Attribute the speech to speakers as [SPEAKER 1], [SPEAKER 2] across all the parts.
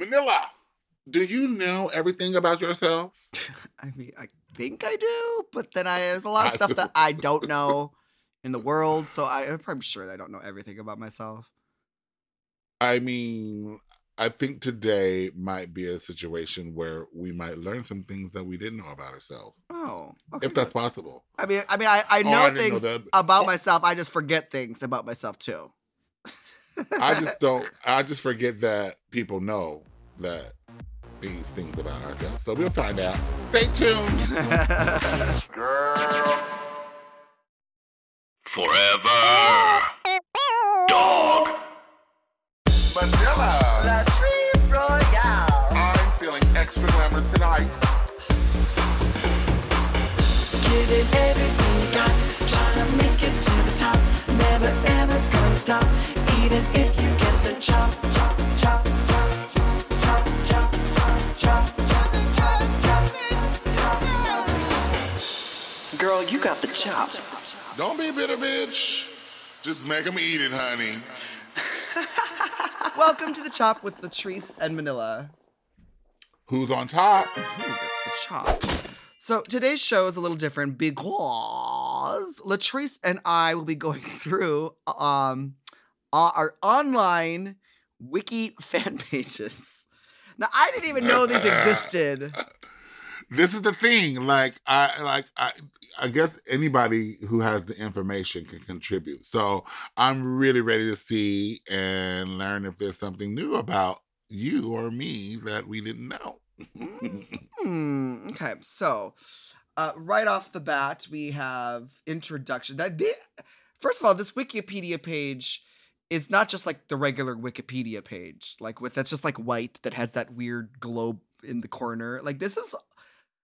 [SPEAKER 1] Manila, do you know everything about yourself?
[SPEAKER 2] I mean, I think I do, but then I there's a lot of
[SPEAKER 1] I
[SPEAKER 2] stuff
[SPEAKER 1] do.
[SPEAKER 2] that I don't know in the world, so I, I'm probably sure that I don't know everything about myself.
[SPEAKER 1] I mean, I think today might be a situation where we might learn some things that we didn't know about ourselves,
[SPEAKER 2] Oh, okay.
[SPEAKER 1] if that's possible.
[SPEAKER 2] I mean, I mean, I, I
[SPEAKER 1] Oh,
[SPEAKER 2] know
[SPEAKER 1] I didn't know
[SPEAKER 2] things about
[SPEAKER 1] Oh.
[SPEAKER 2] myself. I just forget things about myself too.
[SPEAKER 1] I just don't. I just forget that people know that these things about ourselves. So we'll find out. Stay tuned.
[SPEAKER 3] Forever. Dog.
[SPEAKER 1] Manila,
[SPEAKER 2] Latrice Royale.
[SPEAKER 1] I'm feeling extra glamorous tonight.
[SPEAKER 4] Giving everything you got, trying to make it to the top. Never ever gonna stop, even if you get the chop, chop, chop, chop, Girl, you got the chop.
[SPEAKER 1] Don't be a bitter, bitch. Just make them eat it, honey.
[SPEAKER 2] Welcome to the Chop with Latrice and Manila.
[SPEAKER 1] Who's on top?
[SPEAKER 2] That's the chop. So today's show is a little different because Latrice and I will be going through um our online wiki fan pages. Now I didn't even know these existed.
[SPEAKER 1] This is the thing. Like I like I I guess anybody who has the information can contribute. So I'm really ready to see and learn if there's something new about you or me that we didn't know.
[SPEAKER 2] Hmm. Okay, so uh, right off the bat, we have introduction. That they, first of all, this Wikipedia page is not just like the regular Wikipedia page, like with that's just like white that has that weird globe in the corner. Like this is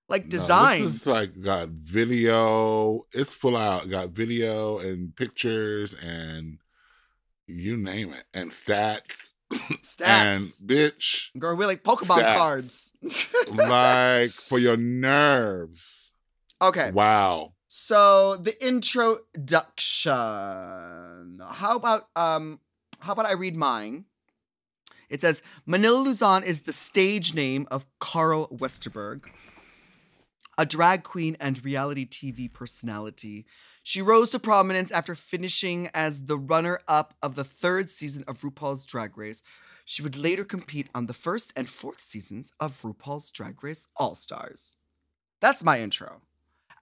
[SPEAKER 2] like
[SPEAKER 1] No, this is like got video. It's full out. Got video and pictures and you name it and stats.
[SPEAKER 2] Stats and
[SPEAKER 1] bitch,
[SPEAKER 2] Girl, we like Pokemon
[SPEAKER 1] Stats.
[SPEAKER 2] cards.
[SPEAKER 1] like for your nerves.
[SPEAKER 2] okay.
[SPEAKER 1] Wow.
[SPEAKER 2] So the introduction. How about um how about I read mine? It says Manila Luzon is the stage name of Carl Westerberg, a drag queen and reality TV personality. She rose to prominence after finishing as the runner up of the third season of RuPaul's Drag Race. She would later compete on the first and fourth seasons of RuPaul's Drag Race All Stars. That's my intro.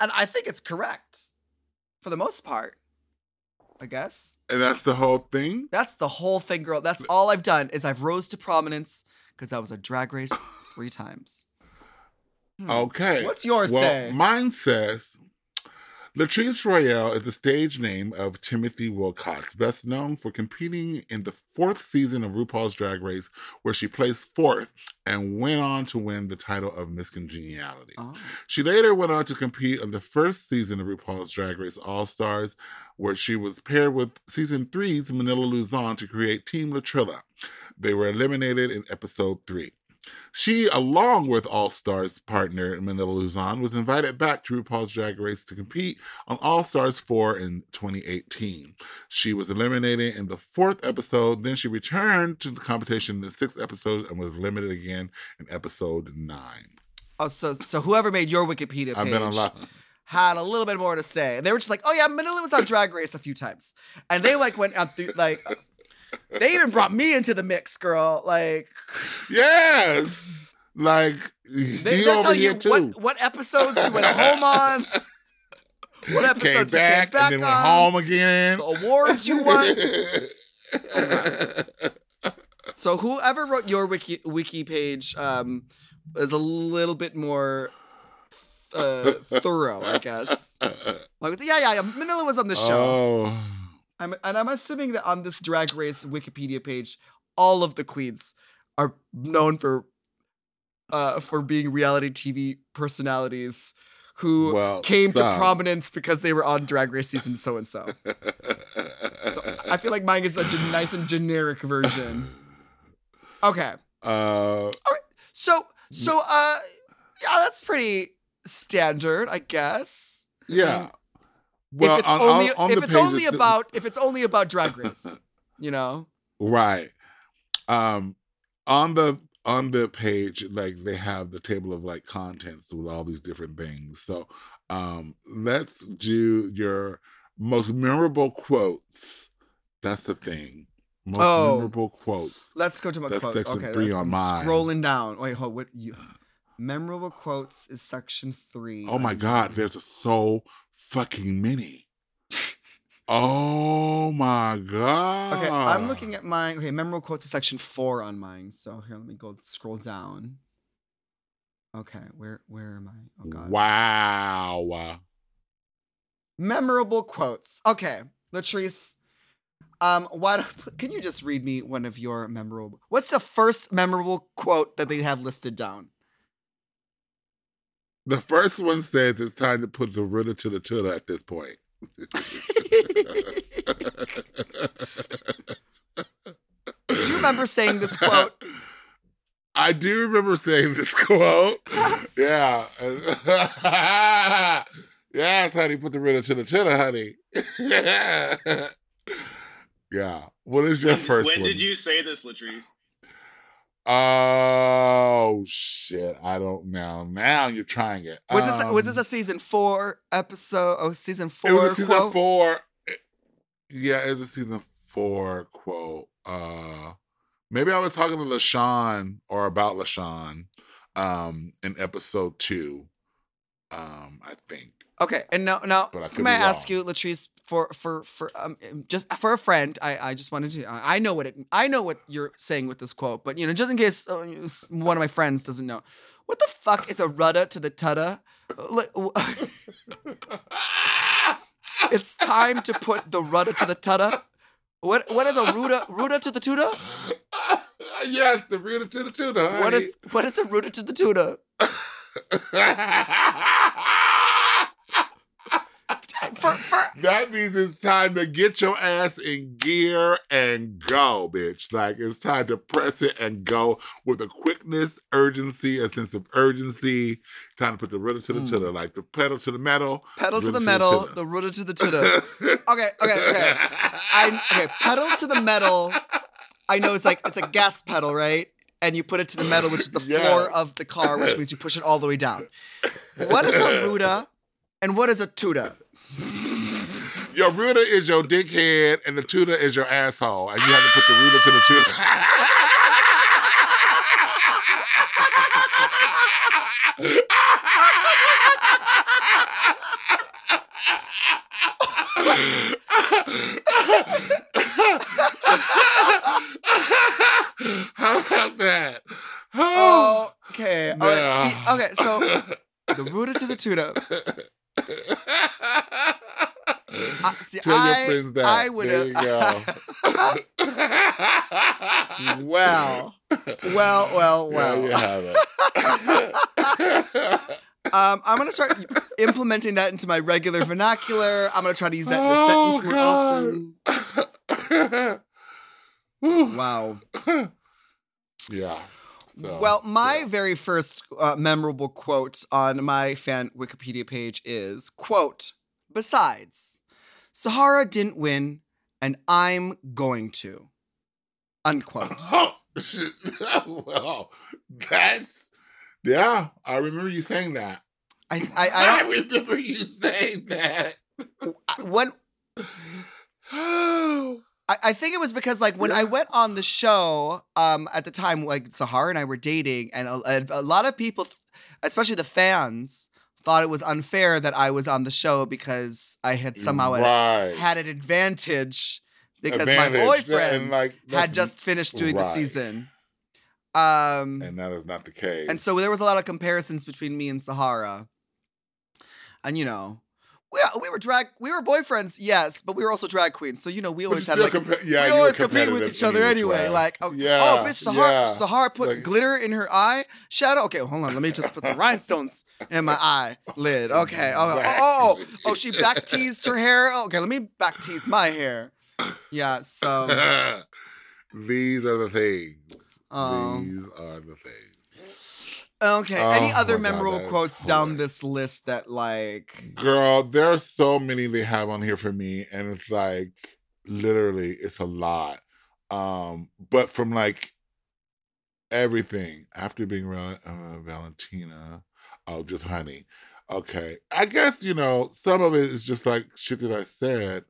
[SPEAKER 2] And I think it's correct for the most part. I guess.
[SPEAKER 1] And that's the whole thing.
[SPEAKER 2] That's the whole thing, girl. That's all I've done is I've rose to prominence because I was a drag race three times. Hmm.
[SPEAKER 1] Okay.
[SPEAKER 2] What's yours
[SPEAKER 1] well,
[SPEAKER 2] say?
[SPEAKER 1] Mine says Latrice Royale is the stage name of Timothy Wilcox, best known for competing in the fourth season of RuPaul's Drag Race, where she placed fourth and went on to win the title of Miss Congeniality.
[SPEAKER 2] Oh.
[SPEAKER 1] She later went on to compete on the first season of RuPaul's Drag Race All Stars, where she was paired with season three's Manila Luzon to create Team Latrilla. They were eliminated in episode three. She, along with All Stars partner Manila Luzon, was invited back to RuPaul's Drag Race to compete on All Stars 4 in 2018. She was eliminated in the fourth episode, then she returned to the competition in the sixth episode and was eliminated again in episode 9.
[SPEAKER 2] Oh, so so whoever made your Wikipedia page
[SPEAKER 1] I've been on lot.
[SPEAKER 2] had a little bit more to say. They were just like, "Oh yeah, Manila was on Drag Race a few times," and they like went out through like. They even brought me into the mix, girl. Like
[SPEAKER 1] Yes! Like,
[SPEAKER 2] they,
[SPEAKER 1] over
[SPEAKER 2] tell you what what episodes you went home on, what
[SPEAKER 1] came
[SPEAKER 2] episodes you came back
[SPEAKER 1] and then
[SPEAKER 2] on,
[SPEAKER 1] went home again.
[SPEAKER 2] the awards you won. So whoever wrote your wiki wiki page um, is a little bit more uh, thorough, I guess. Like, yeah, yeah, yeah. Manila was on the show.
[SPEAKER 1] Oh.
[SPEAKER 2] I'm, and I'm assuming that on this Drag Race Wikipedia page, all of the queens are known for uh, for being reality TV personalities who
[SPEAKER 1] Well,
[SPEAKER 2] came to prominence because they were on Drag Race season so and so. So I feel like mine is a gen- nice and generic version. Okay.
[SPEAKER 1] uh,
[SPEAKER 2] So so uh yeah, that's pretty standard, I guess.
[SPEAKER 1] yeah. Well,
[SPEAKER 2] if it's
[SPEAKER 1] on-
[SPEAKER 2] only
[SPEAKER 1] on- on
[SPEAKER 2] if it's only about if it's only about drag race, you know.
[SPEAKER 1] Right. Um on the on the page, like they have the table of like contents with all these different things. So um let's do your most memorable quotes. That's the thing. Most
[SPEAKER 2] Oh.
[SPEAKER 1] memorable quotes.
[SPEAKER 2] Let's go to my
[SPEAKER 1] That's
[SPEAKER 2] quotes.
[SPEAKER 1] section
[SPEAKER 2] Okay,
[SPEAKER 1] three on mine.
[SPEAKER 2] Scrolling down. Wait, hold. What you? Memorable quotes is section three.
[SPEAKER 1] Oh my god, there's a so fucking mini. oh my god.
[SPEAKER 2] Okay, I'm looking at mine. Okay, memorable quotes is section four on mine. So here, let me go scroll down. Okay, where where am I? Oh god.
[SPEAKER 1] Wow.
[SPEAKER 2] Memorable quotes. Okay, Latrice. Um, what can you just read me one of your memorable? What's the first memorable quote that they have listed down?
[SPEAKER 1] The first one says it's time to put the ruler to the tiller at this point.
[SPEAKER 2] Do you remember saying this quote?
[SPEAKER 1] I do remember saying this quote. yeah. yes, honey, put the ruler to the tiller, honey. yeah. What is your
[SPEAKER 5] When,
[SPEAKER 1] first
[SPEAKER 5] when
[SPEAKER 1] one?
[SPEAKER 5] did you say this, Latrice?
[SPEAKER 1] Oh shit! I don't know. Now you're trying it.
[SPEAKER 2] Was this was this
[SPEAKER 1] Um,
[SPEAKER 2] a season four episode? Oh, season four.
[SPEAKER 1] It was a season
[SPEAKER 2] quote?
[SPEAKER 1] four. Yeah, it was a season four quote. Uh maybe I was talking to Lashauwn or about Lashauwn um in episode two. Um, I think.
[SPEAKER 2] Okay, and now now
[SPEAKER 1] But I could
[SPEAKER 2] may I ask you, Latrice, for for for um just for a friend, I I just wanted to I know what it I know what you're saying with this quote, but you know just in case uh, one of my friends doesn't know, what the fuck is a rudder to the tutta? It's time to put the rudder to the tutta. What what is a ruda ruda to the tuta?
[SPEAKER 1] yes, the ruler to the tuna.
[SPEAKER 2] What is what is a ruda to the tuta? For for
[SPEAKER 1] that means it's time to get your ass in gear and go, bitch. Like it's time to press it and go with a quickness, urgency, a sense of urgency. Time to put the rudder to the
[SPEAKER 2] Mm.
[SPEAKER 1] tiller, like the pedal to the metal.
[SPEAKER 2] pedal to the metal,
[SPEAKER 1] tiller.
[SPEAKER 2] the ruda to the tuta. Okay, okay, okay. I okay, pedal to the metal. I know it's like it's a gas pedal, right? And you put it to the metal, which is the
[SPEAKER 1] Yeah.
[SPEAKER 2] floor of the car, which means you push it all the way down. What is a ruda and what is a tuta?
[SPEAKER 1] Your rudder is your dickhead, and the tutor is your asshole, and you have to put the rudder to the tutor. How about that?
[SPEAKER 2] Oh, okay. All right.
[SPEAKER 1] Yeah.
[SPEAKER 2] See, okay, so the the. Uh, see,
[SPEAKER 1] Tell your
[SPEAKER 2] I,
[SPEAKER 1] friends that.
[SPEAKER 2] I would
[SPEAKER 1] There you
[SPEAKER 2] have.
[SPEAKER 1] go.
[SPEAKER 2] well, well, well,
[SPEAKER 1] There
[SPEAKER 2] well.
[SPEAKER 1] you have it.
[SPEAKER 2] Um, I'm gonna start implementing that into my regular vernacular. I'm gonna try to use that in a
[SPEAKER 1] Oh,
[SPEAKER 2] sentence more often. Wow.
[SPEAKER 1] yeah. So,
[SPEAKER 2] well, my
[SPEAKER 1] yeah.
[SPEAKER 2] very first uh, memorable quote on my fan Wikipedia page is quote, besides, Sahara didn't win and I'm going to. Unquote.
[SPEAKER 1] Oh, well, that's yeah. I remember you saying that.
[SPEAKER 2] I, I,
[SPEAKER 1] I,
[SPEAKER 2] I
[SPEAKER 1] remember you saying that.
[SPEAKER 2] what,
[SPEAKER 1] Oh,
[SPEAKER 2] I, I think it was because like when I went on the show um at the time like Sahara and I were dating and a, a, lot of people especially the fans thought it was unfair that I was on the show because I had somehow had-
[SPEAKER 1] right.
[SPEAKER 2] had an advantage because
[SPEAKER 1] Advantage,
[SPEAKER 2] my boyfriend
[SPEAKER 1] like,
[SPEAKER 2] had just finished doing the season. Um
[SPEAKER 1] and that is not the case.
[SPEAKER 2] and so there was a lot of comparisons between me and Sahara. And you know, we, we were drag we were boyfriends, yes, but we were also drag queens. So you know, we always had like
[SPEAKER 1] compa- yeah,
[SPEAKER 2] we always compete with each other anyway. Like, oh,
[SPEAKER 1] Yeah,
[SPEAKER 2] oh bitch, Sahar
[SPEAKER 1] yeah.
[SPEAKER 2] Sahara put
[SPEAKER 1] Like-
[SPEAKER 2] glitter in her eye shadow. Okay, hold on, let me just put some rhinestones in my eye lid. Okay, oh, oh, oh, oh, oh, she back teased her hair. Okay, let me back tease my hair. Yeah, so
[SPEAKER 1] These are the things.
[SPEAKER 2] um,
[SPEAKER 1] These are the things.
[SPEAKER 2] Okay. Any
[SPEAKER 1] Oh
[SPEAKER 2] other
[SPEAKER 1] my God,
[SPEAKER 2] memorable
[SPEAKER 1] is
[SPEAKER 2] quotes down this list that like
[SPEAKER 1] Girl, there are so many they have on here for me, and it's like literally it's a lot. Um, but from like everything after being around uh, Valentina. Oh, just honey. Okay, I guess you know some of it is just like shit that I said.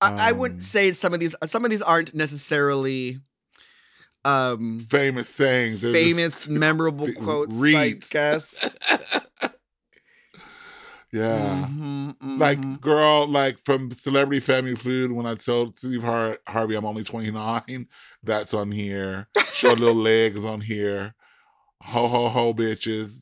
[SPEAKER 2] I, I
[SPEAKER 1] Um,
[SPEAKER 2] wouldn't say some of these some of these aren't necessarily um
[SPEAKER 1] Famous sayings, they're just-
[SPEAKER 2] famous memorable
[SPEAKER 1] f-
[SPEAKER 2] quotes I
[SPEAKER 1] reads.
[SPEAKER 2] guess.
[SPEAKER 1] yeah.
[SPEAKER 2] Mhm, mhm.
[SPEAKER 1] Like, girl, like from Celebrity Family Feud, when I told Steve Har- Harvey I'm only 29, that's on here. Short little legs on here. Ho, ho, ho, bitches.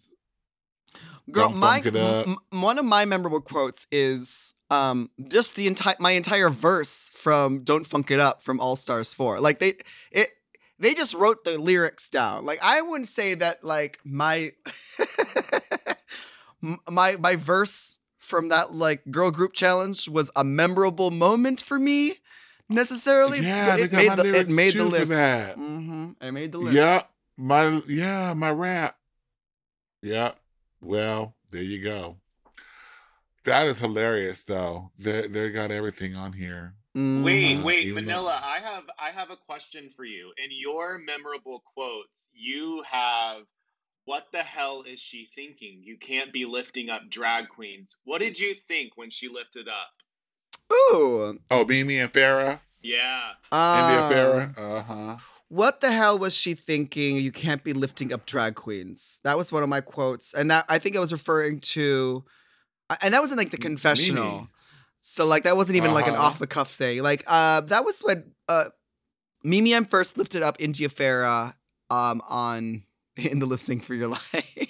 [SPEAKER 2] Girl,
[SPEAKER 1] Don't
[SPEAKER 2] my
[SPEAKER 1] it up.
[SPEAKER 2] m- one of my memorable quotes is um just the entire my entire verse from "Don't Funk It Up" from All Stars Four. Like they it they just wrote the lyrics down. Like I wouldn't say that like my my my verse from that like girl group challenge was a memorable moment for me necessarily.
[SPEAKER 1] Yeah,
[SPEAKER 2] it made the it made the list.
[SPEAKER 1] that.
[SPEAKER 2] hmm It made the list.
[SPEAKER 1] Yeah, my yeah, my rap. Yeah. Well, there you go. That is hilarious though. They they got everything on here.
[SPEAKER 5] Wait,
[SPEAKER 2] Mhm.
[SPEAKER 5] wait,
[SPEAKER 1] even though-
[SPEAKER 5] Manila, I have I have a question for you. In your memorable quotes, you have what the hell is she thinking? You can't be lifting up drag queens. What did you think when she lifted up?
[SPEAKER 2] Ooh.
[SPEAKER 1] Oh, Mimi and Farrah.
[SPEAKER 5] Yeah.
[SPEAKER 1] India
[SPEAKER 2] Ah.
[SPEAKER 1] Ferrah. Uh-huh.
[SPEAKER 2] What the hell was she thinking? You can't be lifting up drag queens. That was one of my quotes, and that I think I was referring to, and that wasn't like the confessional.
[SPEAKER 1] Mimi.
[SPEAKER 2] So like that wasn't even like an
[SPEAKER 1] Uh-huh.
[SPEAKER 2] off the cuff thing. Like uh, that was when uh, Mimi Imfurst lifted up India Ferrah um on in the lip sync for your life.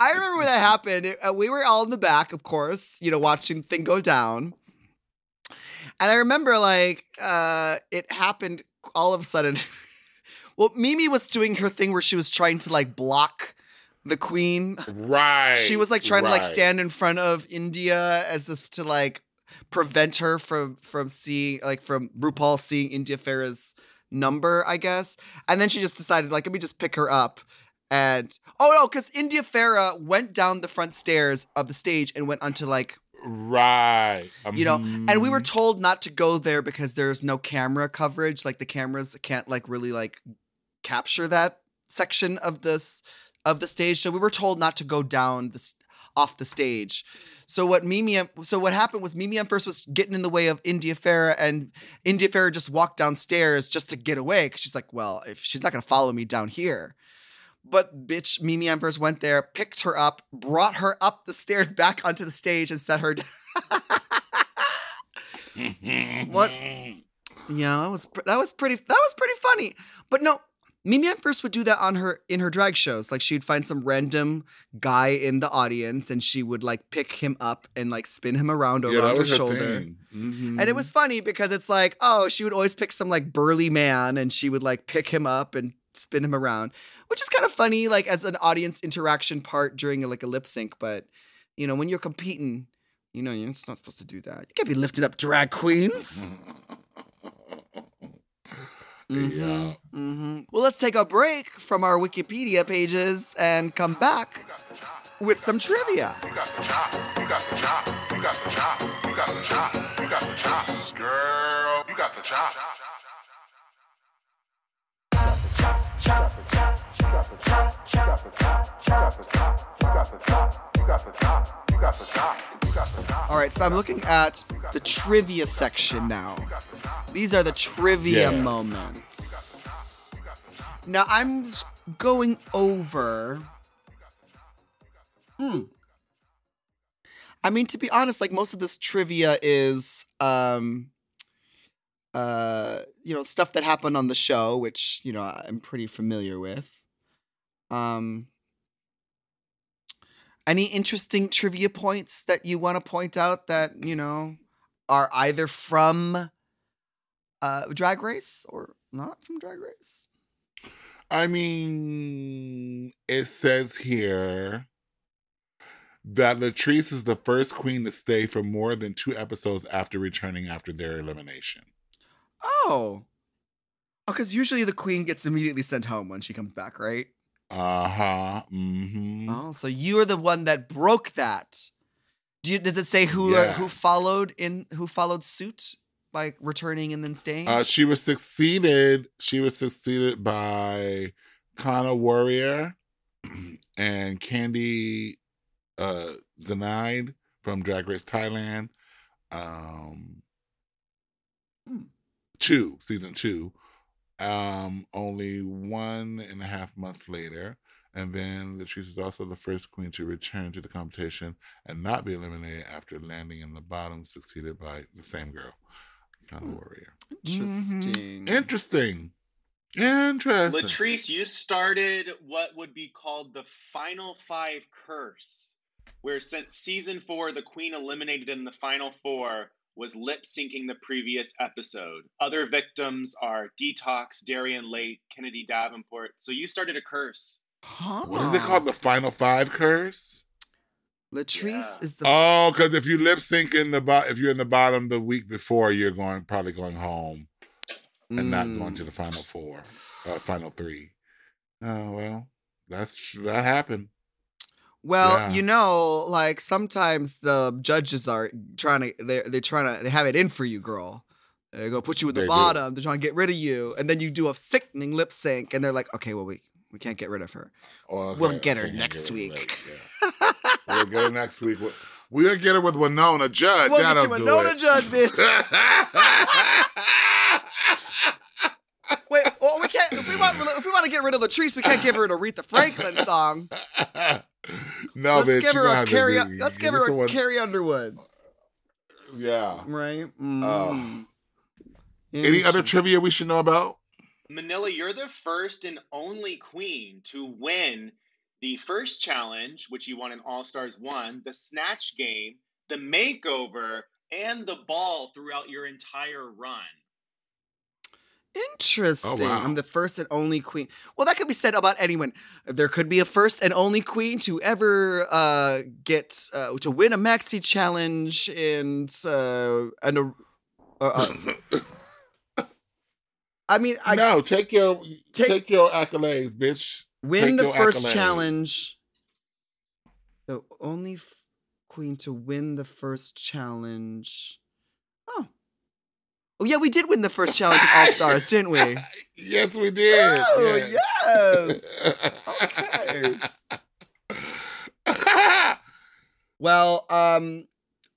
[SPEAKER 2] I remember when that happened. It- uh, we were all in the back, of course, you know, watching thing go down. And I remember like uh it happened all of a sudden. well, Mimi was doing her thing where she was trying to like block the queen.
[SPEAKER 1] Right.
[SPEAKER 2] She was like trying to like stand in front of India as if to like prevent her from from seeing like from RuPaul seeing India Ferrah's number, I guess. And then she just decided like let me just pick her up. And oh no, because India Farah went down the front stairs of the stage and went onto like
[SPEAKER 1] Right.
[SPEAKER 2] you know and we were
[SPEAKER 1] Mhm.
[SPEAKER 2] told not to go there because there's no camera coverage like the cameras can't like really like capture that section of this of the stage so we were told not to go down this off the stage so what Mimi so what happened was Mimi Imfurst was getting in the way of India Ferrah and India Ferrah just walked downstairs just to get away cuz she's like well if she's not going to follow me down here but bitch Mimi Imfurst went there picked her up brought her up the stairs back onto the stage and set her down What? Yeah, that was pr- that was pretty that was pretty funny. But no, Mimi Imfurst would do that on her in her drag shows. Like she'd find some random guy in the audience and she would like pick him up and like spin him around
[SPEAKER 1] yeah,
[SPEAKER 2] around her
[SPEAKER 1] her
[SPEAKER 2] shoulder.
[SPEAKER 1] thing. Mhm.
[SPEAKER 2] And it was funny because it's like, oh, she would always pick some like burly man and she would like pick him up and spin him around, which is kind of funny, like as an audience interaction part during like a lip sync. But you know, when you're competing, you know, you're not supposed to do that. You can't be lifting up drag queens.
[SPEAKER 1] Yeah.
[SPEAKER 2] hmm Well, let's take a break from our Wikipedia pages and come back with some trivia. All right, so I'm looking at the trivia section now. These are the trivia
[SPEAKER 1] Yeah.
[SPEAKER 2] moments. Now I'm going over. Hmm. I mean, to be honest, like most of this trivia is, um, uh, you know, stuff that happened on the show, which you know I'm pretty familiar with. Um, any interesting trivia points that you want to point out that you know are either from uh drag race or not from drag race?
[SPEAKER 1] I mean, it says here that Latrice is the first queen to stay for more than two episodes after returning after their elimination.
[SPEAKER 2] oh. Because usually the queen gets immediately sent home when she comes back right
[SPEAKER 1] Uh huh. Mm-hmm.
[SPEAKER 2] oh so you're the one that broke that Do you, does it say who uh, who followed in who followed suit by returning and then staying?
[SPEAKER 1] Uh, she was succeeded. She was succeeded by Kana Warrior and Kandy uh, Zyanide from Drag Race Thailand. Um,
[SPEAKER 2] Hmm.
[SPEAKER 1] two season two. Um, only one and a half months later, and then Latrice is also the first queen to return to the competition and not be eliminated after landing in the bottom, succeeded by the same girl, Kana
[SPEAKER 2] Hmm.
[SPEAKER 1] Warrior.
[SPEAKER 2] Interesting.
[SPEAKER 1] Interesting. Interesting.
[SPEAKER 5] Latrice, you started what would be called the Final Five Curse, where since season four, the queen eliminated in the final four was lip syncing the previous episode. Other victims are Detox, Darienne Lake, Kennedy Davenport. So you started a curse.
[SPEAKER 2] Huh?
[SPEAKER 1] What is it called? The Final Five curse?
[SPEAKER 2] Latrice
[SPEAKER 5] Yeah.
[SPEAKER 2] is the
[SPEAKER 1] Oh, because if you lip sync in the bo- if you're in the bottom the week before, you're going probably going home and not going
[SPEAKER 2] Mm.
[SPEAKER 1] to the final four, uh, final three. Oh well, that's that happened.
[SPEAKER 2] Well,
[SPEAKER 1] Yeah.
[SPEAKER 2] you know, like sometimes the judges are trying to they they're trying to they have it in for you, girl. They're gonna put you at the
[SPEAKER 1] They do.
[SPEAKER 2] bottom. They're trying to get rid of you, and then you do a sickening lip sync, and they're like, "Okay, well, we we can't get rid of her.
[SPEAKER 1] Oh,
[SPEAKER 2] We'll get her next
[SPEAKER 1] get
[SPEAKER 2] week."
[SPEAKER 1] later, yeah. We'll get her next week. We'll, we'll get her with Winona Judge.
[SPEAKER 2] We'll
[SPEAKER 1] That'll
[SPEAKER 2] get you a
[SPEAKER 1] do
[SPEAKER 2] Nona
[SPEAKER 1] it.
[SPEAKER 2] Judge, bitch. Wait, well, we can't. If we want, if we want to get rid of Latrice, we can't give her an Aretha Franklin song.
[SPEAKER 1] no,
[SPEAKER 2] let's
[SPEAKER 1] bitch,
[SPEAKER 2] give her a carry.
[SPEAKER 1] do-
[SPEAKER 2] Let's
[SPEAKER 1] give
[SPEAKER 2] give
[SPEAKER 1] me
[SPEAKER 2] her a
[SPEAKER 1] someone-
[SPEAKER 2] Carrie Underwood,
[SPEAKER 1] Yeah.
[SPEAKER 2] right? Mm.
[SPEAKER 1] Any other trivia we should know about?
[SPEAKER 5] Manila, you're the first and only queen to win the first challenge, which you won in All Stars 1, the Snatch Game, the Makeover, and the Ball throughout your entire run.
[SPEAKER 2] Interesting.
[SPEAKER 1] wow.
[SPEAKER 2] I'm the first and only queen. Well, that could be said about anyone. There could be a first and only queen to ever uh, get uh, to win a maxi challenge and uh, and a. Uh, uh, I mean, I
[SPEAKER 1] no, take your
[SPEAKER 2] Take-
[SPEAKER 1] take, your accolades, bitch.
[SPEAKER 2] win
[SPEAKER 1] take
[SPEAKER 2] the first
[SPEAKER 1] accolades.
[SPEAKER 2] challenge. The only f- queen to win the first challenge. Oh. Yeah, we did win the first challenge of All Stars, didn't we?
[SPEAKER 1] Yes, we did.
[SPEAKER 2] Oh,
[SPEAKER 1] yes. Okay.
[SPEAKER 2] well, um,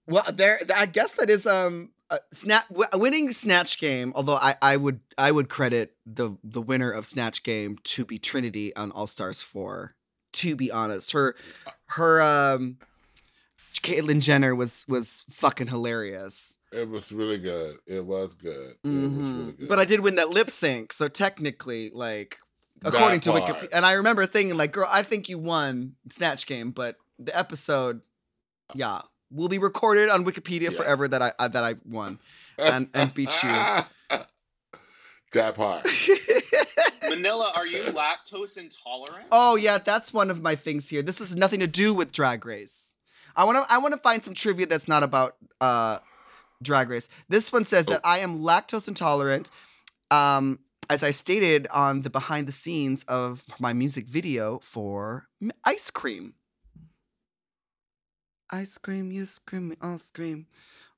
[SPEAKER 2] well, there. I guess that is um, a snap w- winning snatch game. Although I, I would, I would credit the the winner of snatch game to be Trinity on All Stars four. To be honest, her, her um, Caitlyn Jenner was was fucking hilarious.
[SPEAKER 1] it was really good. It was good. It was
[SPEAKER 2] Mhm.
[SPEAKER 1] really good.
[SPEAKER 2] But I did win that lip sync, so technically, like,
[SPEAKER 1] That
[SPEAKER 2] according to
[SPEAKER 1] part.
[SPEAKER 2] Wikipedia, and I remember thinking, like, girl, I think you won Snatch Game, but the episode, yeah, will be recorded on Wikipedia
[SPEAKER 1] Yeah.
[SPEAKER 2] forever that I uh, that I won. and- and beat you.
[SPEAKER 1] that part.
[SPEAKER 5] Manila, are you lactose intolerant?
[SPEAKER 2] oh yeah, that's one of my things here. This has nothing to do with Drag Race. I want to I want to find some trivia that's not about uh Drag Race. This one says that I am lactose intolerant. Um, as I stated on the behind the scenes of my music video for Ice Cream. Ice cream, you scream, we all scream.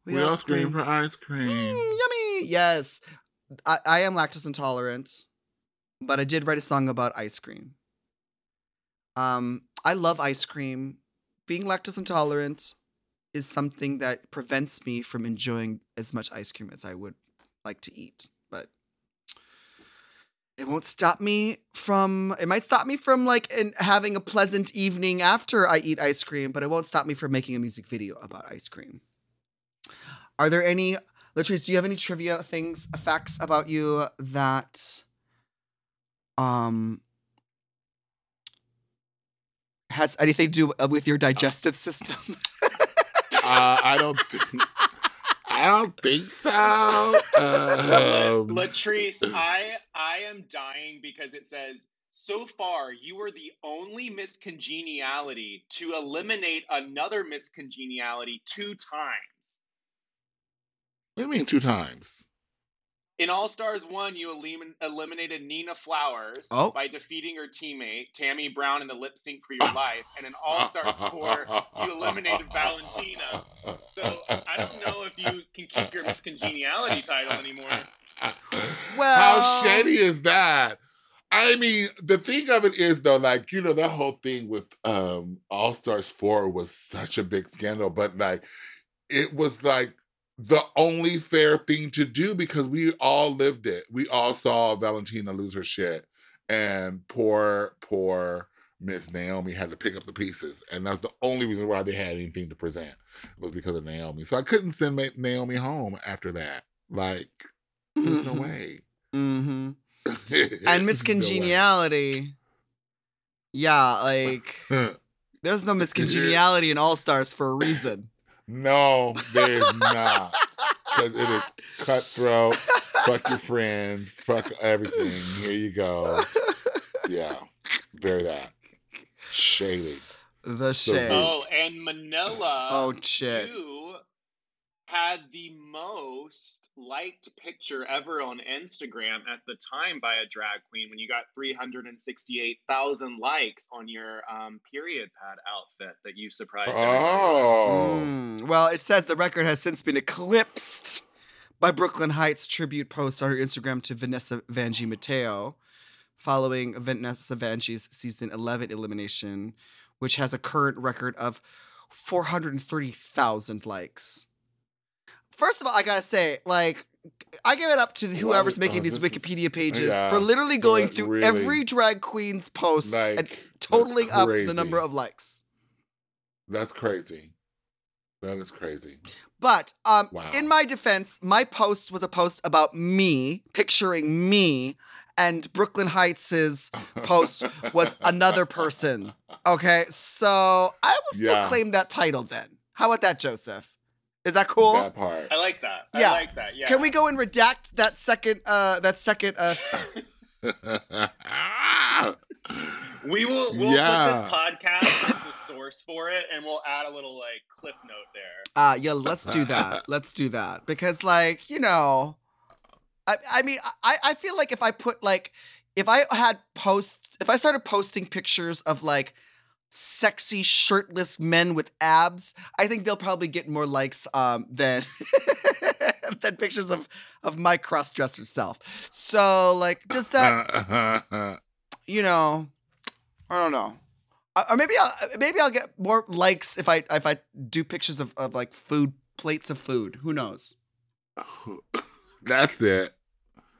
[SPEAKER 1] We, all scream for ice cream.
[SPEAKER 2] Mm, yummy. Yes. I, I am lactose intolerant, but I did write a song about ice cream. Um, I love ice cream. Being lactose intolerant is something that prevents me from enjoying as much ice cream as I would like to eat. But it won't stop me from it might stop me from like in having a pleasant evening after I eat ice cream, but it won't stop me from making a music video about ice cream. Are there any Latrice, do you have any trivia things, facts about you that um has anything to do uh, with your digestive system?
[SPEAKER 1] Uh, I don't think. I don't think so. Um,
[SPEAKER 5] Latrice, I I am dying because it says so far you were the only miscongeniality to eliminate another miscongeniality two times.
[SPEAKER 1] what do you mean two times?
[SPEAKER 5] In All Stars 1, you elim- eliminated Nina Flowers
[SPEAKER 2] Oh.
[SPEAKER 5] by defeating her teammate, Tammy Brown, in the lip sync for your life. And in All Stars 4, you eliminated Valentina. So I don't know if you can keep your Miss Congeniality title anymore.
[SPEAKER 2] Well-
[SPEAKER 1] how shady is that? I mean, the thing of it is though, like you know, that whole thing with um All Stars Four was such a big scandal, but like it was like the only fair thing to do because we all lived it. We all saw Valentina lose her shit, and poor, poor Miss Naomi had to pick up the pieces, and that's the only reason why they had anything to present was because of Naomi. So I couldn't send Naomi home after that. Like, there's no way.
[SPEAKER 2] Mm-hmm. And Miss
[SPEAKER 1] There's no
[SPEAKER 2] Yeah, like there's no Miss Congeniality in All Stars for a reason.
[SPEAKER 1] No, there's not. Because it is cutthroat. fuck your friend. Fuck everything. Here you go. Yeah. Very that. Shady.
[SPEAKER 2] The
[SPEAKER 1] So
[SPEAKER 2] shade.
[SPEAKER 5] Oh, and Manila.
[SPEAKER 2] Oh shit.
[SPEAKER 5] You had the most liked picture ever on Instagram at the time by a drag queen when you got 368,000 likes on your um, period pad outfit that you surprised everybody with.
[SPEAKER 1] Oh.
[SPEAKER 2] Mm, Well, it says the record has since been eclipsed by Brooklyn Hytes tribute post on her Instagram to Vanessa Vanjie Mateo, following Vanessa Vanjie's season 11 elimination, which has a current record of 430,000 likes. First of all, I gotta say, like, I give it up to whoever's making these Wikipedia pages
[SPEAKER 1] yeah,
[SPEAKER 2] for literally going through
[SPEAKER 1] really-
[SPEAKER 2] every drag queen's posts and
[SPEAKER 1] Like,
[SPEAKER 2] totaling up the number of likes.
[SPEAKER 1] That's crazy. That is crazy.
[SPEAKER 2] But um,
[SPEAKER 1] Wow.
[SPEAKER 2] in my defense, my post was a post about me, picturing me, and Brooklyn Hytes' post was another person. Okay, so I will still
[SPEAKER 1] Yeah.
[SPEAKER 2] claim that title then. How about that, Joseph? Is that cool?
[SPEAKER 1] That part.
[SPEAKER 5] I like that.
[SPEAKER 2] Yeah.
[SPEAKER 5] I like that. Yeah.
[SPEAKER 2] Can we go and redact that second? Uh, that second. Uh,
[SPEAKER 5] We will. We'll
[SPEAKER 1] Yeah.
[SPEAKER 5] put this podcast as the source for it, and we'll add a little like cliff note there.
[SPEAKER 2] uh yeah, let's do that. Let's do that because, like, you know, I I mean, I I feel like if I put like if I had posts, if I started posting pictures of like sexy shirtless men with abs, I think they'll probably get more likes um than than pictures of of my cross dresser self. So like, does that you know? I don't know. Uh, Or maybe I'll maybe I'll get more likes if I if I do pictures of, of like food plates of food. Who knows?
[SPEAKER 1] That's it.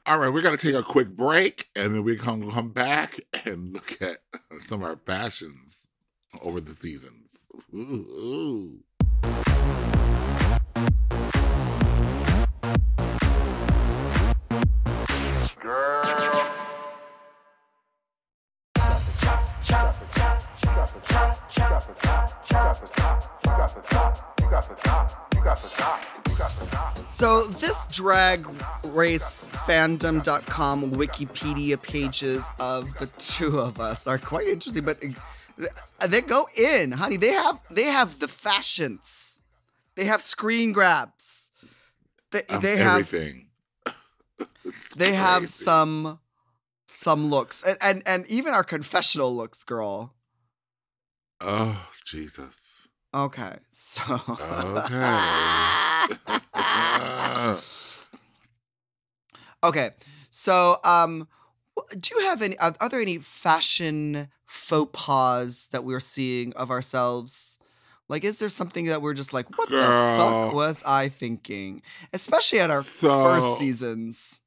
[SPEAKER 1] All right, we're gonna take a quick break, and then we're gonna come back and look at some of our fashions over the seasons.
[SPEAKER 2] So this drag race fandom.com Wikipedia pages of the two of us are quite interesting, but they go in, honey. They have they have the fashions. They have screen grabs. They,
[SPEAKER 1] Of
[SPEAKER 2] they have
[SPEAKER 1] everything.
[SPEAKER 2] They have some some looks and, and and even our confessional looks girl
[SPEAKER 1] Oh Jesus.
[SPEAKER 2] okay so
[SPEAKER 1] Okay.
[SPEAKER 2] okay so um do you have any are, there any fashion faux pas that we're seeing of ourselves like is there something that we're just like what the fuck was i thinking especially at our
[SPEAKER 1] So-
[SPEAKER 2] first seasons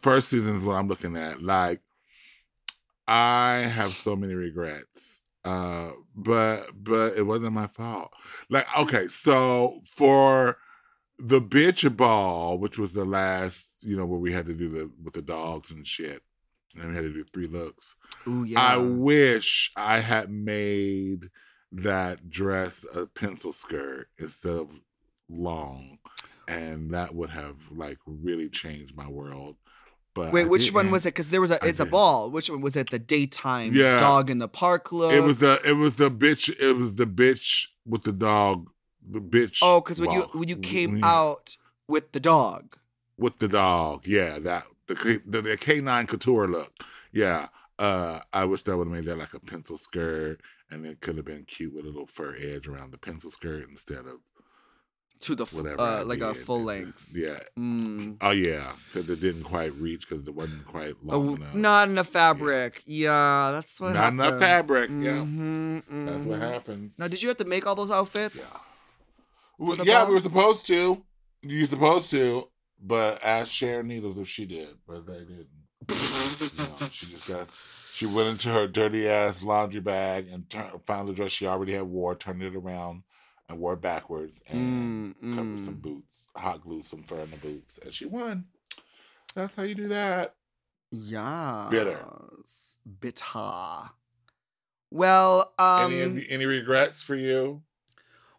[SPEAKER 1] first season is what I'm looking at. Like, I have so many regrets. Uh, but but it wasn't my fault. Like, okay, so for the bitch ball, which was the last, you know, where we had to do the with the dogs and shit, and we had to do three looks.
[SPEAKER 2] Ooh, yeah
[SPEAKER 1] I wish I had made that dress a pencil skirt instead of long, and that would have like really changed my world. But
[SPEAKER 2] Wait,
[SPEAKER 1] I
[SPEAKER 2] which one was it? Because there was a it's a ball. Which one was it? The daytime
[SPEAKER 1] Yeah.
[SPEAKER 2] dog in the park look.
[SPEAKER 1] It was the it was the bitch. It was the bitch with the dog. The bitch.
[SPEAKER 2] oh, because when you when you came out with the dog.
[SPEAKER 1] with the dog. Yeah, that the the, the K9 couture look. Yeah. Uh I wish that would have made that like a pencil skirt and it could have been cute with a little fur edge around the pencil skirt instead of
[SPEAKER 2] To the
[SPEAKER 1] whatever.
[SPEAKER 2] Uh, like a full length.
[SPEAKER 1] Yeah.
[SPEAKER 2] Mm.
[SPEAKER 1] Oh yeah, because it didn't quite reach because it wasn't quite long
[SPEAKER 2] Oh,
[SPEAKER 1] enough.
[SPEAKER 2] not enough fabric. Yeah, that's what
[SPEAKER 1] Not
[SPEAKER 2] happened.
[SPEAKER 1] enough fabric. Yeah,
[SPEAKER 2] Mhm,
[SPEAKER 1] that's what
[SPEAKER 2] mhm.
[SPEAKER 1] happens.
[SPEAKER 2] Now, did you have to make all those outfits?
[SPEAKER 1] Well, yeah, we were supposed to. You're supposed to, but ask Sharon Needles if she did, but they didn't. No, she just got. She went into her dirty ass laundry bag and turn, found the dress she already had wore, turned it around, and wore it backwards, and
[SPEAKER 2] Mm,
[SPEAKER 1] covered some
[SPEAKER 2] mm.
[SPEAKER 1] boots, hot glue some fur in the boots, and she won. That's how you do that.
[SPEAKER 2] Yeah.
[SPEAKER 1] Bitter.
[SPEAKER 2] Bitter. Well, um,
[SPEAKER 1] any any regrets for you?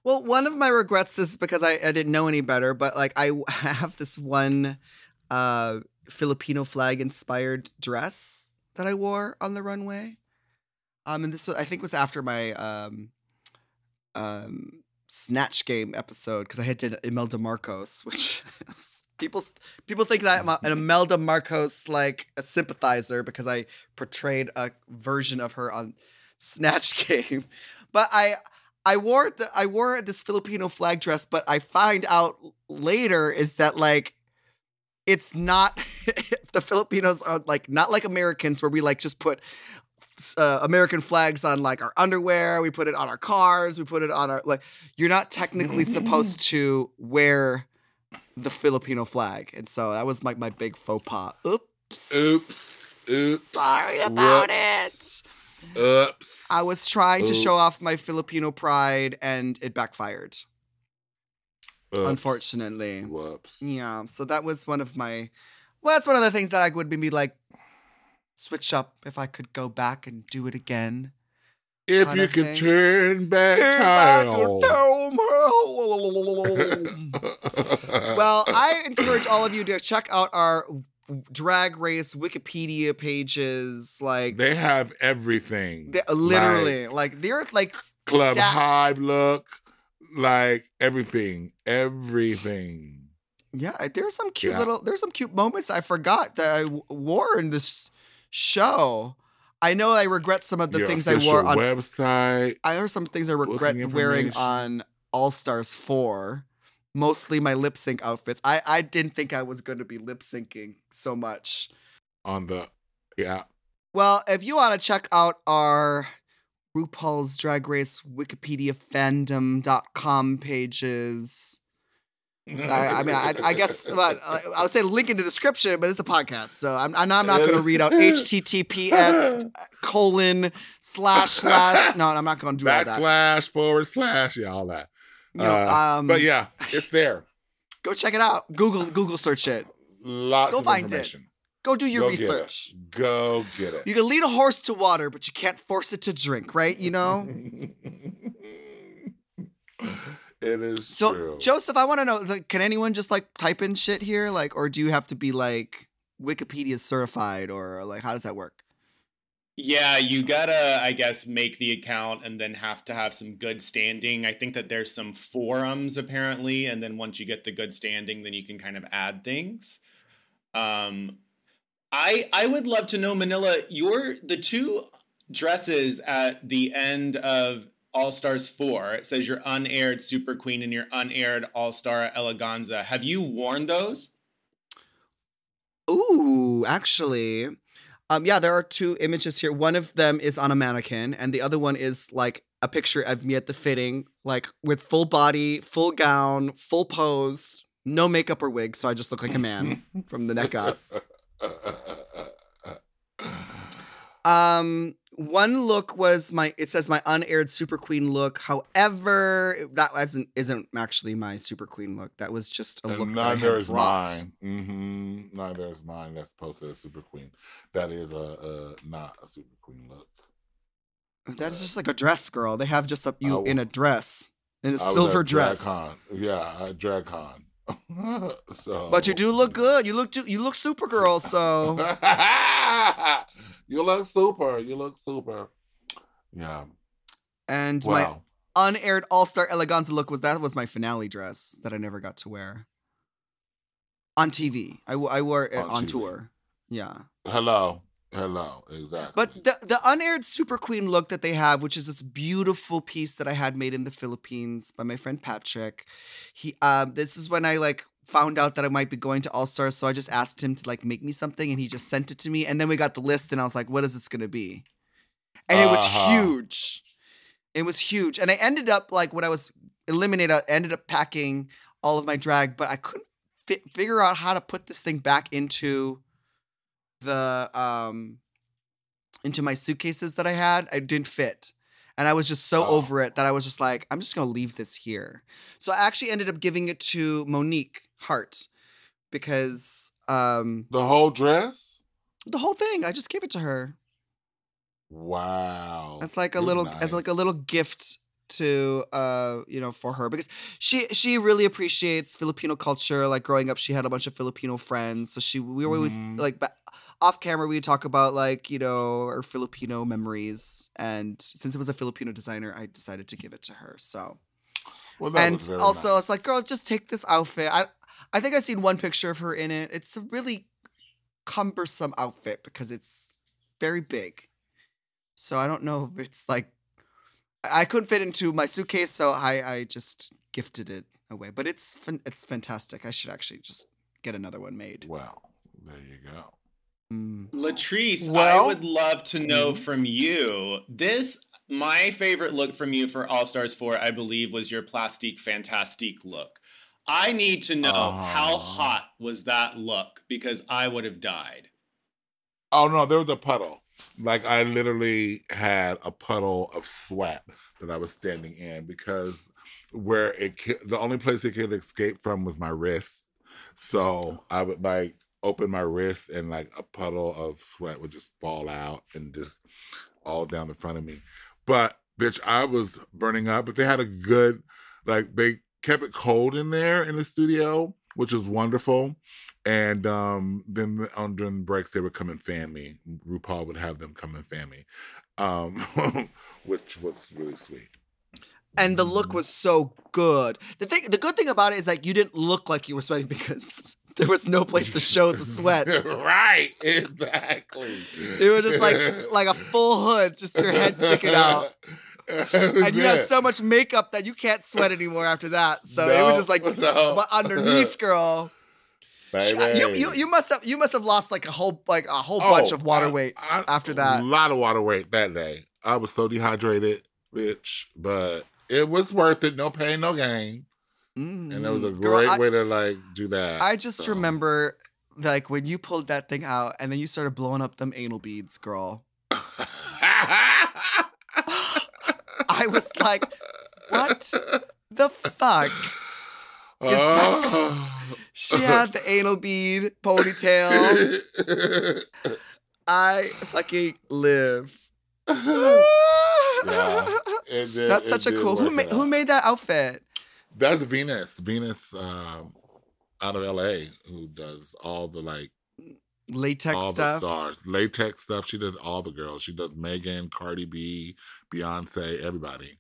[SPEAKER 2] Well, one of my regrets is because I, I didn't know any better, but like I have this one uh Filipino flag inspired dress that I wore on the runway. Um and this was I think was after my um um Snatch Game episode because I had did Imelda Marcos, which people people think that I'm an Imelda Marcos like a sympathizer because I portrayed a version of her on Snatch Game. But I I wore the I wore this Filipino flag dress, but I find out later is that like it's not the Filipinos are like not like Americans where we like just put uh, American flags on like our underwear, we put it on our cars, we put it on our like you're not technically supposed to wear the Filipino flag. And so that was like my big faux pas. Oops.
[SPEAKER 1] Oops. Oops.
[SPEAKER 2] Sorry about
[SPEAKER 1] Whoops.
[SPEAKER 2] it.
[SPEAKER 1] Oops.
[SPEAKER 2] I was trying to show off my Filipino pride and it backfired,
[SPEAKER 1] Oops.
[SPEAKER 2] unfortunately.
[SPEAKER 1] Whoops.
[SPEAKER 2] Yeah, so that was one of my. Well, that's one of the things that I would be like, switch up if I could go back and do it again.
[SPEAKER 1] If you could turn back time.
[SPEAKER 2] well, I encourage all of you to check out our drag race Wikipedia pages. Like,
[SPEAKER 1] they have everything.
[SPEAKER 2] they, uh, literally, like, they're like
[SPEAKER 1] Club
[SPEAKER 2] stats.
[SPEAKER 1] Hive look, like everything, everything.
[SPEAKER 2] Yeah, there's some cute
[SPEAKER 1] Yeah.
[SPEAKER 2] little there's some cute moments I forgot that I w- wore in this show. I know I regret some of the
[SPEAKER 1] Your
[SPEAKER 2] things I wore on
[SPEAKER 1] website.
[SPEAKER 2] I there's some things I regret wearing on All Stars 4. Mostly my lip sync outfits. I I didn't think I was going to be lip syncing so much.
[SPEAKER 1] on the yeah.
[SPEAKER 2] Well, if you want to check out our RuPaul's Drag Race Wikipedia fandom.com pages, I, I mean, I, I guess uh, I would say link in the description, but it's a podcast, so I'm, I'm not going to read out HTTPS colon slash slash. No, I'm not going to do all that.
[SPEAKER 1] backslash forward slash yeah all that.
[SPEAKER 2] You know,
[SPEAKER 1] Uh,
[SPEAKER 2] um,
[SPEAKER 1] but yeah, it's there.
[SPEAKER 2] go check it out. Google Google search it.
[SPEAKER 1] Lots
[SPEAKER 2] go find it. Go do your
[SPEAKER 1] Go get
[SPEAKER 2] research.
[SPEAKER 1] Go get it.
[SPEAKER 2] You can lead a horse to water, but you can't force it to drink, right? You know.
[SPEAKER 1] it is
[SPEAKER 2] So
[SPEAKER 1] true.
[SPEAKER 2] Joseph, I want to know: like, can anyone just like type in shit here, like, or do you have to be like Wikipedia certified, or like how does that work?
[SPEAKER 6] Yeah, you gotta, I guess, make the account and then have to have some good standing. I think that there's some forums apparently, and then once you get the good standing, then you can kind of add things. Um, I I would love to know, Manila, your the two dresses at the end of All Stars Four. It says your unaired Super Queen and your unaired All Star Eleganza. Have you worn those?
[SPEAKER 2] Ooh, actually, um, yeah, there are two images here. One of them is on a mannequin, and the other one is like a picture of me at the fitting, like with full body, full gown, full pose, no makeup or wig, so I just look like a man from the neck up. Um, one look was my. It says my unaired Super Queen look. However, that wasn't isn't actually my Super Queen look. That was just a look.
[SPEAKER 1] and
[SPEAKER 2] that I
[SPEAKER 1] neither is
[SPEAKER 2] brought.
[SPEAKER 1] mine. Mm-hmm. Neither is mine. That's posted as Super Queen. That is a, a not a Super Queen look.
[SPEAKER 2] That's just like a dress, girl. They have just a, you
[SPEAKER 1] I
[SPEAKER 2] in a dress, in a
[SPEAKER 1] I
[SPEAKER 2] silver dress.
[SPEAKER 1] DragCon. Yeah, drag DragCon. So,
[SPEAKER 2] But you do look good. You look do, you look super girl. So
[SPEAKER 1] you look super. You look super. Yeah.
[SPEAKER 2] and my unaired All Star Eleganza look was that was my finale dress that I never got to wear. on TV. I, I wore it
[SPEAKER 1] On
[SPEAKER 2] on, tour. Yeah.
[SPEAKER 1] Hello, hello, exactly.
[SPEAKER 2] But the the unaired super queen look that they have, which is this beautiful piece that I had made in the Philippines by my friend Patrick. He um this is when I like found out that I might be going to All Stars, so I just asked him to like make me something and he just sent it to me and then we got the list and I was like, what is this going to be? And it was
[SPEAKER 1] Uh-huh.
[SPEAKER 2] huge. It was huge. And I ended up like when I was eliminated, I ended up packing all of my drag, but I couldn't fi- figure out how to put this thing back into the um into my suitcases that I had. I didn't fit. And I was just so
[SPEAKER 1] Oh.
[SPEAKER 2] over it that I was just like, I'm just gonna leave this here. So I actually ended up giving it to Monique Heart because um
[SPEAKER 1] the whole dress.
[SPEAKER 2] the whole thing, I just gave it to her.
[SPEAKER 1] Wow,
[SPEAKER 2] As like a
[SPEAKER 1] You're
[SPEAKER 2] little as like a little gift to uh you know for her because she she really appreciates Filipino culture like growing up she had a bunch of Filipino friends so she we were always
[SPEAKER 1] Mhm.
[SPEAKER 2] like ba- off camera we talk about like you know our Filipino memories and since it was a Filipino designer I decided to give it to her so
[SPEAKER 1] Well,
[SPEAKER 2] and also I
[SPEAKER 1] nice.
[SPEAKER 2] was like girl just take this outfit I I think I've seen one picture of her in it it's a really cumbersome outfit because it's very big so I don't know if it's like I couldn't fit into my suitcase, so I I just gifted it away. But it's it's fantastic. I should actually just get another one made.
[SPEAKER 1] Well, there you go.
[SPEAKER 2] Mm.
[SPEAKER 6] Latrice, I would love to know
[SPEAKER 2] Mhm.
[SPEAKER 6] from you. This my favorite look from you for All Stars 4, I believe, was your plastic fantastique look. I need to know how hot was that look because I would have died.
[SPEAKER 1] Oh no, there was a puddle. Like I literally had a puddle of sweat that I was standing in because where it the only place it could escape from was my wrist. So I would like open my wrist and like a puddle of sweat would just fall out and just all down the front of me. But bitch, I was burning up. But they had a good like they kept it cold in there in the studio, which was wonderful. And um, then on during breaks, they would come and fan me. RuPaul would have them come and fan me, um, which was really sweet.
[SPEAKER 2] And the look was so good. The thing, the good thing about it is like you didn't look like you were sweating because there was no place to show the sweat.
[SPEAKER 1] right, exactly.
[SPEAKER 2] It was just like like a full hood, just your head sticking out. And you had so much makeup that you can't sweat anymore after that. So it was just like
[SPEAKER 1] no.
[SPEAKER 2] but underneath, girl.
[SPEAKER 1] Baby.
[SPEAKER 2] You, you you must have you must have lost like a whole like a whole bunch
[SPEAKER 1] Oh,
[SPEAKER 2] of water
[SPEAKER 1] I-
[SPEAKER 2] weight
[SPEAKER 1] I-
[SPEAKER 2] after that.
[SPEAKER 1] A lot of water weight that day. I was so dehydrated, bitch, but it was worth it. No pain, no gain. And that was a
[SPEAKER 2] Mm. Girl,
[SPEAKER 1] great
[SPEAKER 2] I-
[SPEAKER 1] way to like do that.
[SPEAKER 2] I just
[SPEAKER 1] so.
[SPEAKER 2] remember like when you pulled that thing out and then you started blowing up them anal beads, girl. I was like, what the fuck?
[SPEAKER 1] Oh.
[SPEAKER 2] She had the anal bead ponytail. I fucking live.
[SPEAKER 1] Yeah, did-
[SPEAKER 2] That's such a cool. Who made who made that outfit?
[SPEAKER 1] That's Venus. Venus um, out of LA who does all the like
[SPEAKER 2] Latex
[SPEAKER 1] all
[SPEAKER 2] stuff.
[SPEAKER 1] the stars. Latex stuff. She does all the girls. She does Megan, Cardi B, Beyonce, everybody.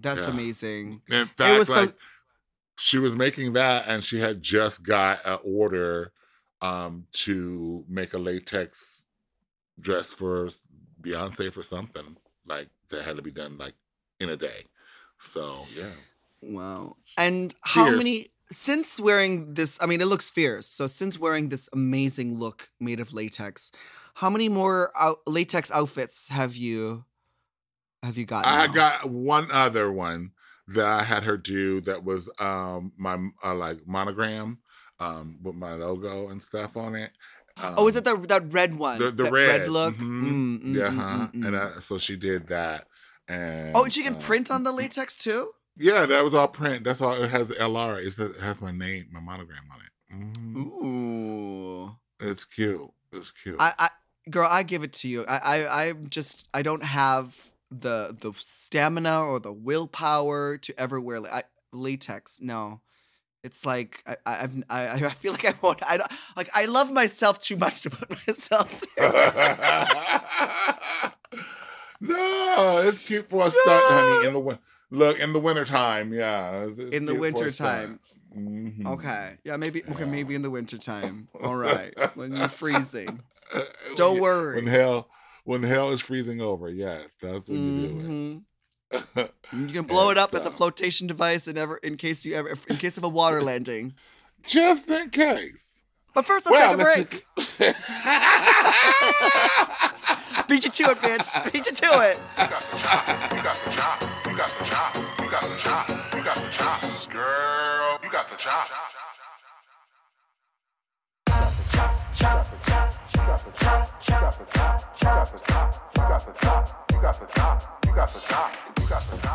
[SPEAKER 2] That's
[SPEAKER 1] Yeah.
[SPEAKER 2] amazing.
[SPEAKER 1] In fact,
[SPEAKER 2] was so-
[SPEAKER 1] like she was making that and she had just got an order um to make a latex dress for Beyonce for something. Like that had to be done like in a day. So yeah.
[SPEAKER 2] Wow. And how many since wearing this, I mean it looks fierce. So since wearing this amazing look made of latex, how many more out- latex outfits have you have you got?
[SPEAKER 1] I
[SPEAKER 2] now?
[SPEAKER 1] got one other one that I had her do that was um my uh, like monogram um with my logo and stuff on it.
[SPEAKER 2] Oh, is
[SPEAKER 1] Um,
[SPEAKER 2] it the that red one?
[SPEAKER 1] the the
[SPEAKER 2] That
[SPEAKER 1] red,
[SPEAKER 2] look?
[SPEAKER 1] mhm.
[SPEAKER 2] Mm, mm,
[SPEAKER 1] yeah,
[SPEAKER 2] mm,
[SPEAKER 1] huh?
[SPEAKER 2] mm, mm.
[SPEAKER 1] and uh, so she did that. And
[SPEAKER 2] oh, and she can
[SPEAKER 1] uh,
[SPEAKER 2] print on the latex too.
[SPEAKER 1] Yeah, that was all print. That's all. It has LR. It it has my name, my monogram on it. Mhm.
[SPEAKER 2] Ooh.
[SPEAKER 1] It's cute. It's cute.
[SPEAKER 2] I, I girl, I give it to you. I, I I'm just I don't have the the stamina or the willpower to ever wear la- I, latex. No. It's like I, I've I, I feel like I won't I don't like I love myself too much to put myself there.
[SPEAKER 1] no, it's cute for a stunt, honey. In the win- look in the wintertime, yeah. it's-
[SPEAKER 2] in the
[SPEAKER 1] cute for a
[SPEAKER 2] winter
[SPEAKER 1] stunt.
[SPEAKER 2] time.
[SPEAKER 1] Mhm.
[SPEAKER 2] Okay. Yeah, maybe okay,
[SPEAKER 1] Yeah.
[SPEAKER 2] maybe in the wintertime. All right. when you're freezing. Don't
[SPEAKER 1] you-
[SPEAKER 2] worry.
[SPEAKER 1] When hell, when hell is freezing over, yes, that's when you do
[SPEAKER 2] Mhm.
[SPEAKER 1] it.
[SPEAKER 2] You can blow it up as a flotation device and ever in case you ever in case of a water landing.
[SPEAKER 1] Just in case.
[SPEAKER 2] But first let's
[SPEAKER 1] Well,
[SPEAKER 2] take a break. Beat you to it, bitch. Beat you to it.
[SPEAKER 3] You got the chop. You got the chop. You got the chop. You got the chop. You got the chop. Girl, you got the chop.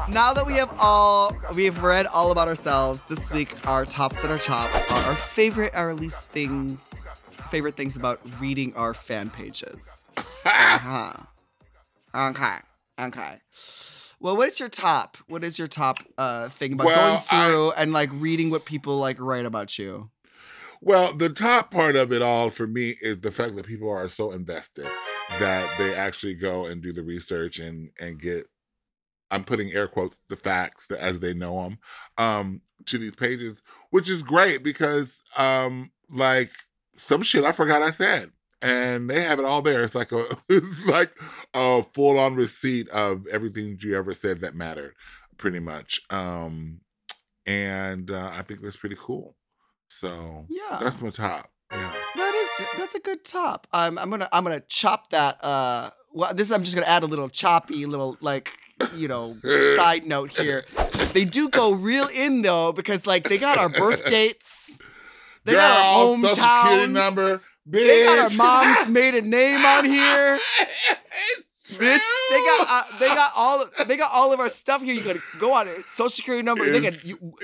[SPEAKER 2] Now that we have all we've read all about ourselves, this week our tops and our chops are our favorite or least things favorite things about reading our fan pages. uh-huh. Okay. Okay. Well, what's your top? What is your top uh, thing about
[SPEAKER 1] Well,
[SPEAKER 2] going through and like reading what people like write about you?
[SPEAKER 1] Well, the top part of it all for me is the fact that people are so invested that they actually go and do the research and and get I'm putting air quotes the facts as they know them um to these pages, which is great because um like some shit I forgot I said and they have it all there. It's like a it's like a full on receipt of everything you ever said that mattered, pretty much. Um and uh, I think that's pretty cool. So
[SPEAKER 2] Yeah.
[SPEAKER 1] that's my top. Yeah.
[SPEAKER 2] That is that's a good top. Um, I'm gonna I'm gonna chop that. Uh, well, this I'm just gonna add a little choppy little like you know side note here. They do go real in though because like they got our birth dates, they got our
[SPEAKER 1] Girl, Social security
[SPEAKER 2] hometown,
[SPEAKER 1] number. Bitch.
[SPEAKER 2] they got our mom's maiden name on here. Bitch, they got uh, they got all they got all of our stuff here. You can go on it, social security number. They can you,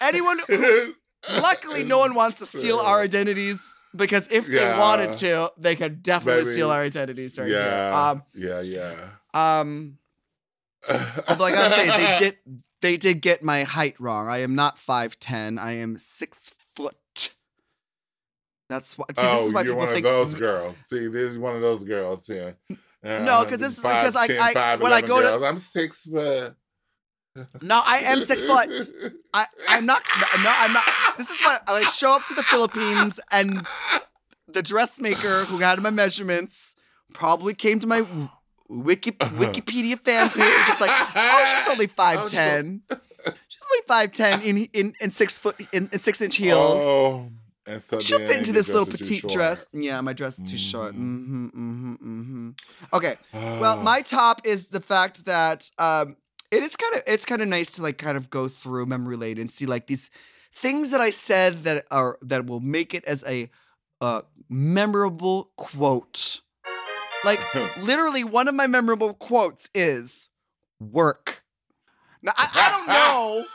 [SPEAKER 2] anyone. Who, luckily, no one wants to steal our identities because if they wanted to, they could definitely
[SPEAKER 1] Maybe.
[SPEAKER 2] steal our identities right
[SPEAKER 1] Yeah.
[SPEAKER 2] here.
[SPEAKER 1] yeah, yeah.
[SPEAKER 2] Um, um, although I gotta say they did they did get my height wrong. I am not five ten. I am six foot. That's why. See,
[SPEAKER 1] oh,
[SPEAKER 2] is why
[SPEAKER 1] you're one
[SPEAKER 2] think
[SPEAKER 1] of those girls. See, this is one of those girls. here.
[SPEAKER 2] No, uh, because this is because I- I- when I go to-
[SPEAKER 1] to, I'm six foot.
[SPEAKER 2] No, I am six foot. I, I'm not. No, I'm not. This is what I show up to the Philippines, and the dressmaker who had my measurements probably came to my Wiki, uh-huh. Wikipedia fan page. It's like, oh, she's only oh, five ten. She's only five ten in in in six foot in, in six inch heels.
[SPEAKER 1] Oh, so
[SPEAKER 2] She'll fit into this little
[SPEAKER 1] dress is too
[SPEAKER 2] petite dress. Yeah, my dress is too short. Mm-hmm, mm-hmm, mm-hmm. Okay. Well,
[SPEAKER 1] Oh.
[SPEAKER 2] my top is the fact that um, it is kind of it's kind of nice to like kind of go through memory lane and see like these things that I said that are that will make it as a uh, memorable quote. Like literally, one of my memorable quotes is "work." Now I, I don't know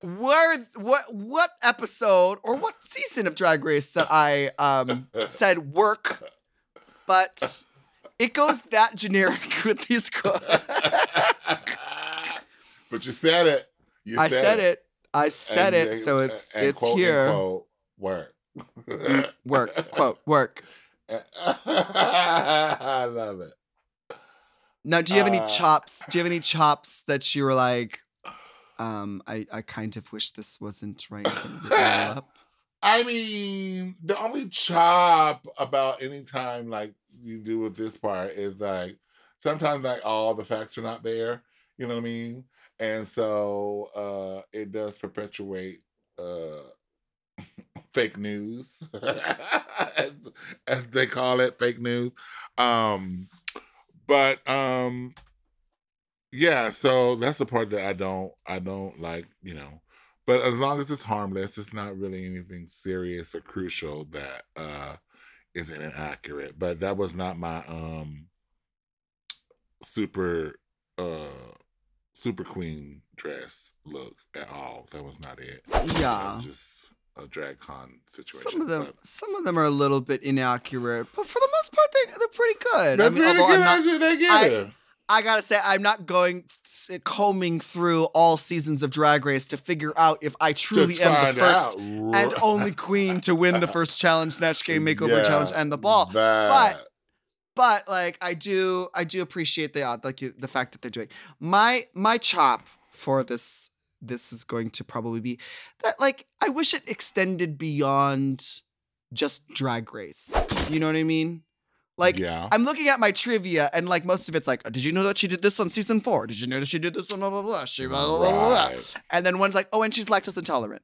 [SPEAKER 2] where what what episode or what season of Drag Race that I um said "work," but it goes that generic with these quotes.
[SPEAKER 1] but you said it. You
[SPEAKER 2] I said it. I said
[SPEAKER 1] And
[SPEAKER 2] it, so it's
[SPEAKER 1] and
[SPEAKER 2] it's
[SPEAKER 1] quote,
[SPEAKER 2] here.
[SPEAKER 1] work.
[SPEAKER 2] Work, quote, work.
[SPEAKER 1] I love it.
[SPEAKER 2] Now, do you have any
[SPEAKER 1] Uh,
[SPEAKER 2] chops? Do you have any chops that you were like, um, I, I kind of wish this wasn't right? and written up?
[SPEAKER 1] I mean, the only chop about any time like you do with this part is like sometimes like all the facts are not there. You know what I mean? And so uh it does perpetuate uh fake news as, as they call it, fake news. Um but um yeah, so that's the part that I don't I don't like, you know. But as long as it's harmless, it's not really anything serious or crucial that uh isn't inaccurate. But that was not my um super uh super queen dress look at all. That was not it.
[SPEAKER 2] Yeah.
[SPEAKER 1] was just a drag con situation.
[SPEAKER 2] Some of them,
[SPEAKER 1] but-
[SPEAKER 2] some of them are a little bit inaccurate, but for the most part, they, they're pretty good. I mean,
[SPEAKER 1] pretty good
[SPEAKER 2] not,
[SPEAKER 1] they get
[SPEAKER 2] I-
[SPEAKER 1] it.
[SPEAKER 2] I gotta say, I'm not going combing through all seasons of Drag Race to figure out if I truly am the first
[SPEAKER 1] out.
[SPEAKER 2] and only queen to win the first challenge, Snatch Game Makeover
[SPEAKER 1] Yeah,
[SPEAKER 2] Challenge, and the ball.
[SPEAKER 1] that.
[SPEAKER 2] But like, I do, I do appreciate the uh, like the fact that they're doing my my chop for this this is going to probably be that like I wish it extended beyond just drag race. You know what I mean? Like
[SPEAKER 1] yeah.
[SPEAKER 2] I'm looking at my trivia and like most of it's like, did you know that she did this on season four? Did you know that she did this on blah blah blah? She blah blah blah blah. blah.
[SPEAKER 1] Right.
[SPEAKER 2] And then one's like, oh, and she's lactose intolerant.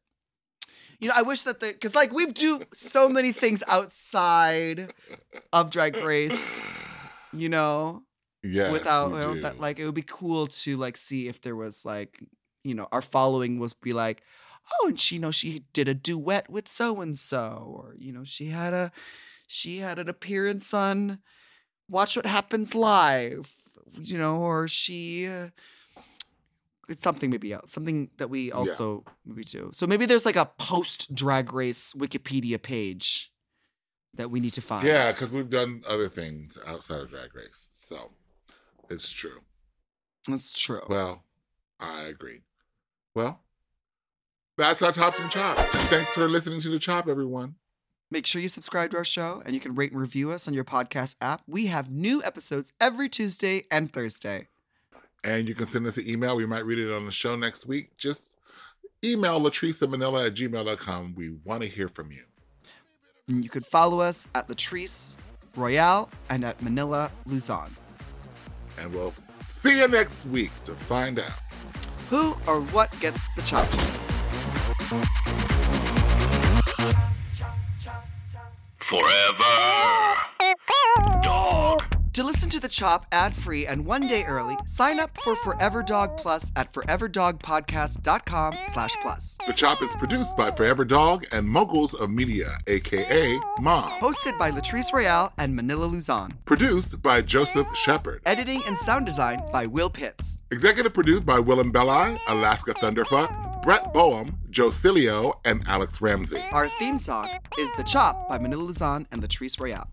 [SPEAKER 2] You know, I wish that the because like we do so many things outside of Drag Race. You know,
[SPEAKER 1] Yes,
[SPEAKER 2] without you know, that like it would be cool to like see if there was like you know our following was be like oh and she you know she did a duet with so and so or you know she had a she had an appearance on watch what happens live you know or she uh, it's something maybe else something that we also maybe do so maybe there's like a post drag race wikipedia page that we need to find
[SPEAKER 1] Yeah, because we've done other things outside of Drag Race. So it's true.
[SPEAKER 2] that's true
[SPEAKER 1] Well, I agree. Well, that's our tops and chops. Thanks for listening to the chop, everyone.
[SPEAKER 2] Make sure you subscribe to our show and you can rate and review us on your podcast app. We have new episodes every Tuesday and Thursday.
[SPEAKER 1] And you can send us an email. We might read it on the show next week. Just email Latrice Manila at gmail.com. We want to hear from you.
[SPEAKER 2] And you can follow us at Latrice Royale and at Manila Luzon.
[SPEAKER 1] And we'll see you next week to find out.
[SPEAKER 2] Who or what gets the chop?
[SPEAKER 3] Forever. Dog.
[SPEAKER 2] To listen to the chop ad free and one day early, sign up for Forever Dog Plus at foreverdogpodcast.com slash plus.
[SPEAKER 1] The Chop is produced by Forever Dog and Moguls of Media, aka Mom.
[SPEAKER 2] Hosted by Latrice Royale and Manila Luzon.
[SPEAKER 1] Produced by Joseph Shepard.
[SPEAKER 2] Editing and sound design by Will Pitts.
[SPEAKER 1] Executive produced by Willam Belli, Alaska Thunderfuck, Brett Boehm, Joe Cilio, and Alex Ramsey.
[SPEAKER 2] Our theme song is The Chop by Manila Luzon and Latrice Royale.